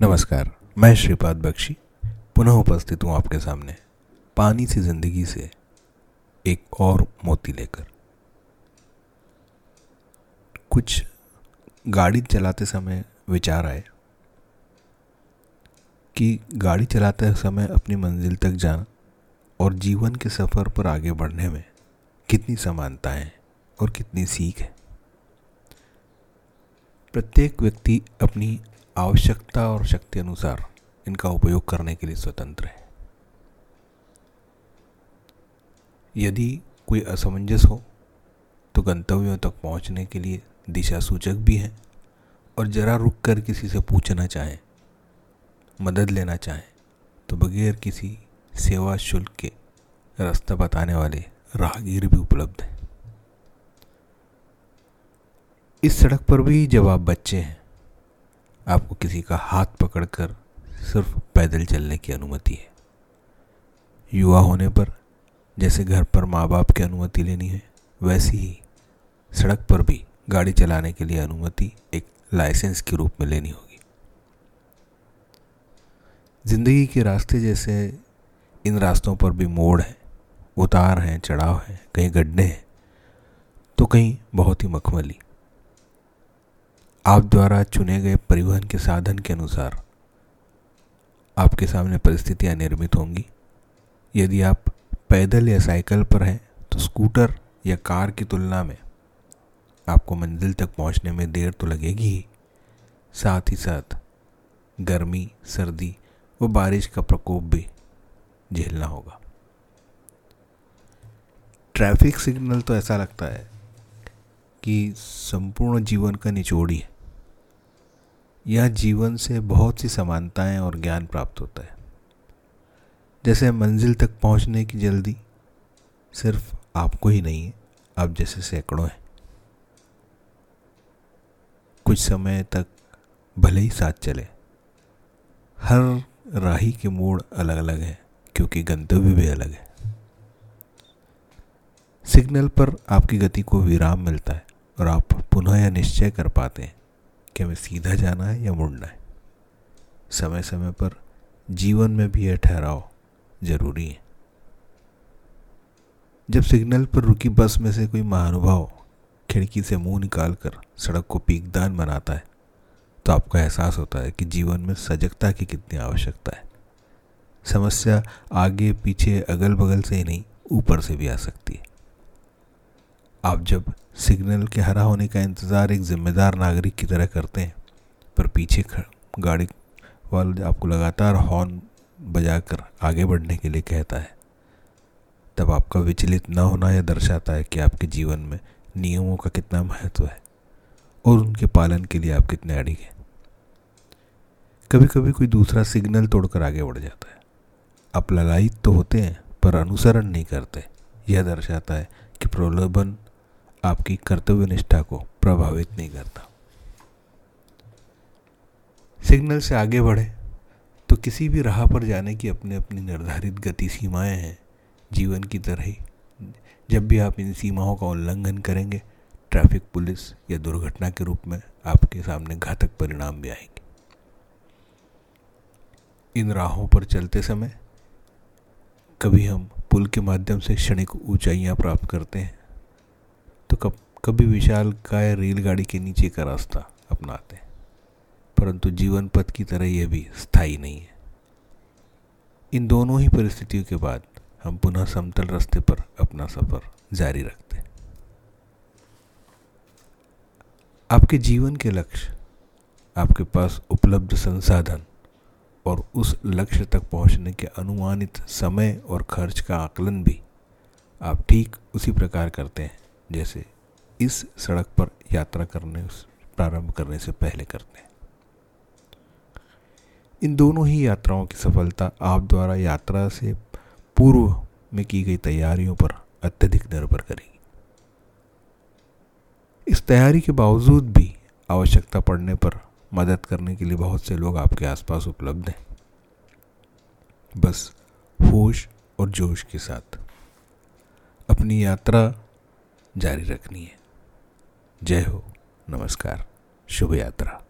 नमस्कार, मैं श्रीपाद बख्शी, पुनः उपस्थित हूँ आपके सामने पानी सी ज़िंदगी से एक और मोती लेकर। कुछ गाड़ी चलाते समय विचार आए कि गाड़ी चलाते समय अपनी मंजिल तक जाना और जीवन के सफ़र पर आगे बढ़ने में कितनी समानताएँ और कितनी सीख है। प्रत्येक व्यक्ति अपनी आवश्यकता और शक्ति अनुसार इनका उपयोग करने के लिए स्वतंत्र है। यदि कोई असमंजस हो तो गंतव्यों तक पहुँचने के लिए दिशा सूचक भी हैं और जरा रुक कर किसी से पूछना चाहें, मदद लेना चाहें तो बगैर किसी सेवा शुल्क के रास्ता बताने वाले राहगीर भी उपलब्ध हैं। इस सड़क पर भी जब आप बच्चे हैं आपको किसी का हाथ पकड़कर सिर्फ़ पैदल चलने की अनुमति है। युवा होने पर जैसे घर पर माँ बाप की अनुमति लेनी है, वैसी ही सड़क पर भी गाड़ी चलाने के लिए अनुमति एक लाइसेंस के रूप में लेनी होगी। ज़िंदगी के रास्ते जैसे इन रास्तों पर भी मोड़ हैं, उतार हैं, चढ़ाव हैं, कहीं गड्ढे हैं तो कहीं बहुत ही मखमली। आप द्वारा चुने गए परिवहन के साधन के अनुसार आपके सामने परिस्थितियाँ निर्मित होंगी। यदि आप पैदल या साइकिल पर हैं तो स्कूटर या कार की तुलना में आपको मंजिल तक पहुँचने में देर तो लगेगी ही। साथ ही साथ गर्मी, सर्दी व बारिश का प्रकोप भी झेलना होगा। ट्रैफ़िक सिग्नल तो ऐसा लगता है कि संपूर्ण जीवन का निचोड़ी है यह जीवन से बहुत सी समानताएँ और ज्ञान प्राप्त होता है। जैसे मंजिल तक पहुँचने की जल्दी सिर्फ़ आपको ही नहीं है, आप जैसे सैकड़ों हैं। कुछ समय तक भले ही साथ चले, हर राही के मोड़ अलग अलग हैं, क्योंकि गंतव्य भी अलग है। सिग्नल पर आपकी गति को विराम मिलता है और आप पुनः यह निश्चय कर पाते हैं कि हमें सीधा जाना है या मुड़ना है। समय समय पर जीवन में भी यह ठहराव ज़रूरी है। जब सिग्नल पर रुकी बस में से कोई महानुभाव खिड़की से मुँह निकाल कर सड़क को पीकदान बनाता है तो आपको एहसास होता है कि जीवन में सजगता की कितनी आवश्यकता है। समस्या आगे पीछे अगल बगल से ही नहीं, ऊपर से भी आ सकती है। आप जब सिग्नल के हरा होने का इंतज़ार एक जिम्मेदार नागरिक की तरह करते हैं, पर पीछे गाड़ी वाला आपको लगातार हॉर्न बजाकर आगे बढ़ने के लिए कहता है, तब आपका विचलित न होना यह दर्शाता है कि आपके जीवन में नियमों का कितना महत्व है और उनके पालन के लिए आप कितने अड़िग हैं। कभी कभी कोई दूसरा सिग्नल तोड़कर आगे बढ़ जाता है। आप ललायित तो होते हैं, पर अनुसरण नहीं करते। यह दर्शाता है कि प्रलोभन आपकी कर्तव्य निष्ठा को प्रभावित नहीं करता। सिग्नल से आगे बढ़े तो किसी भी राह पर जाने की अपने अपनी निर्धारित गति सीमाएँ हैं। जीवन की तरह ही, जब भी आप इन सीमाओं का उल्लंघन करेंगे, ट्रैफ़िक पुलिस या दुर्घटना के रूप में आपके सामने घातक परिणाम भी आएँगे। इन राहों पर चलते समय कभी हम पुल के माध्यम से क्षणिक ऊंचाइयाँ प्राप्त करते हैं। कब, कभी विशाल काय रेलगाड़ी के नीचे का रास्ता अपनाते हैं, परंतु जीवन पथ की तरह यह भी स्थायी नहीं है। इन दोनों ही परिस्थितियों के बाद हम पुनः समतल रास्ते पर अपना सफ़र जारी रखते हैं। आपके जीवन के लक्ष्य, आपके पास उपलब्ध संसाधन और उस लक्ष्य तक पहुँचने के अनुमानित समय और खर्च का आकलन भी आप ठीक उसी प्रकार करते हैं। जैसे इस सड़क पर यात्रा करने प्रारंभ करने से पहले करते हैं। इन दोनों ही यात्राओं की सफलता आप द्वारा यात्रा से पूर्व में की गई तैयारियों पर अत्यधिक निर्भर करेगी। इस तैयारी के बावजूद भी आवश्यकता पड़ने पर मदद करने के लिए बहुत से लोग आपके आसपास उपलब्ध हैं। बस होश और जोश के साथ अपनी यात्रा जारी रखनी है। जय हो नमस्कार शुभ यात्रा।